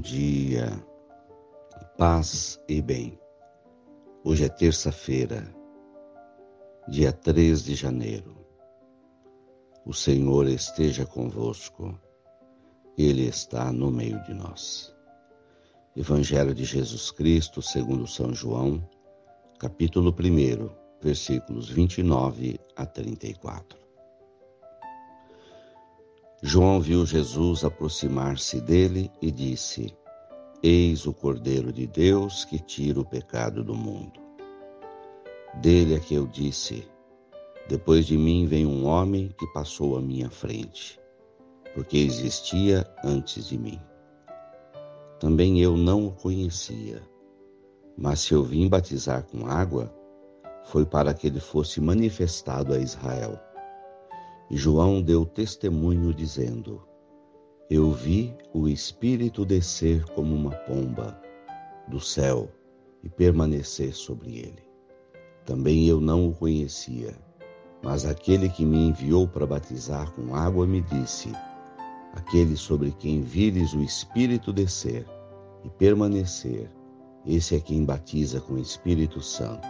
dia, paz e bem. Hoje é terça-feira, dia 3 de janeiro. O Senhor esteja convosco, Ele está no meio de nós. Evangelho de Jesus Cristo, segundo São João, capítulo 1, versículos 29 a 34. João viu Jesus aproximar-se dele e disse: Eis o Cordeiro de Deus que tira o pecado do mundo. Dele é que eu disse: Depois de mim vem um homem que passou à minha frente, porque existia antes de mim. Também eu não o conhecia, mas se eu vim batizar com água, foi para que ele fosse manifestado a Israel. João deu testemunho dizendo: Eu vi o Espírito descer como uma pomba do céu e permanecer sobre ele. Também eu não o conhecia, mas aquele que me enviou para batizar com água me disse: Aquele sobre quem vires o Espírito descer e permanecer, esse é quem batiza com o Espírito Santo.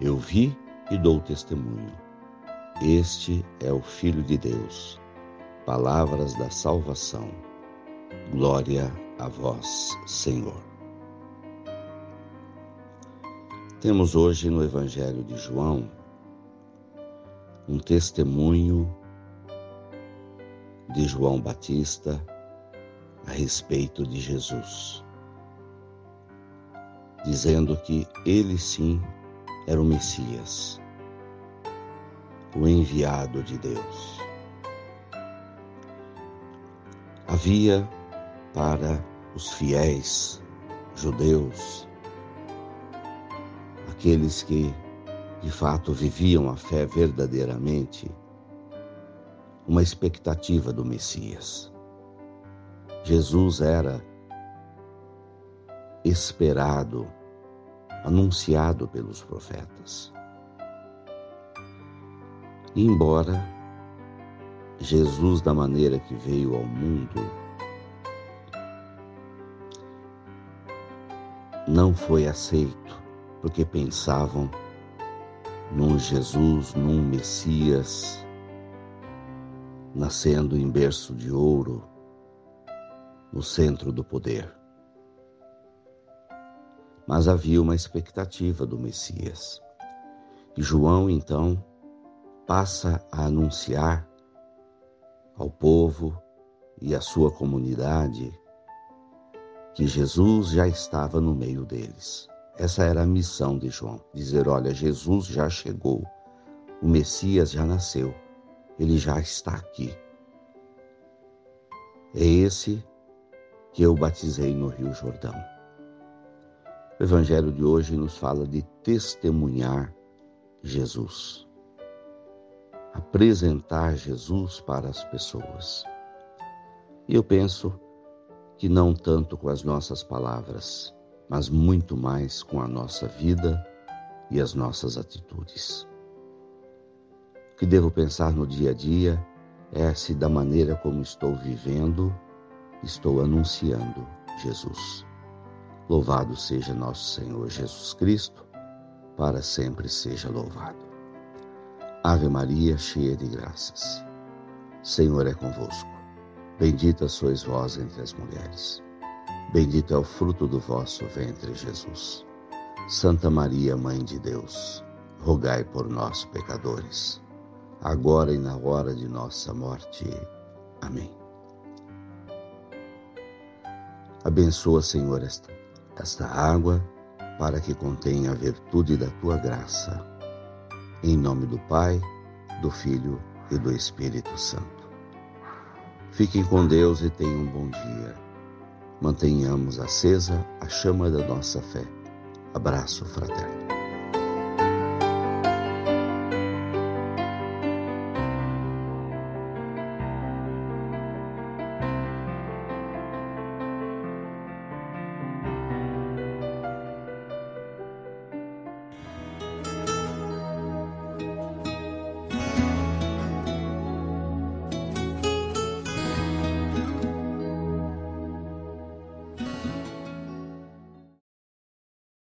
Eu vi e dou testemunho. Este é o Filho de Deus. Palavras da salvação. Glória a vós, Senhor. Temos hoje no Evangelho de João um testemunho de João Batista a respeito de Jesus, dizendo que ele sim era o Messias o enviado de Deus. Havia para os fiéis judeus, aqueles que de fato viviam a fé verdadeiramente, uma expectativa do Messias. Jesus era esperado, anunciado pelos profetas. Embora Jesus, da maneira que veio ao mundo, não foi aceito, porque pensavam num Jesus, num Messias, nascendo em berço de ouro, no centro do poder. Mas havia uma expectativa do Messias. E João, então, passa a anunciar ao povo e à sua comunidade que Jesus já estava no meio deles. Essa era a missão de João: dizer, olha, Jesus já chegou, o Messias já nasceu, ele já está aqui. É esse que eu batizei no Rio Jordão. O Evangelho de hoje nos fala de testemunhar Jesus apresentar Jesus para as pessoas. E eu penso que não tanto com as nossas palavras, mas muito mais com a nossa vida e as nossas atitudes. O que devo pensar no dia a dia é se da maneira como estou vivendo, estou anunciando Jesus. Louvado seja nosso Senhor Jesus Cristo, para sempre seja louvado. Ave Maria, cheia de graças. Senhor é convosco. Bendita sois vós entre as mulheres. Bendito é o fruto do vosso ventre, Jesus. Santa Maria, Mãe de Deus, rogai por nós, pecadores, agora e na hora de nossa morte. Amém. Abençoa, Senhor, esta, esta água, para que contenha a virtude da tua graça em nome do Pai, do Filho e do Espírito Santo. Fiquem com Deus e tenham um bom dia. Mantenhamos acesa a chama da nossa fé. Abraço fraterno.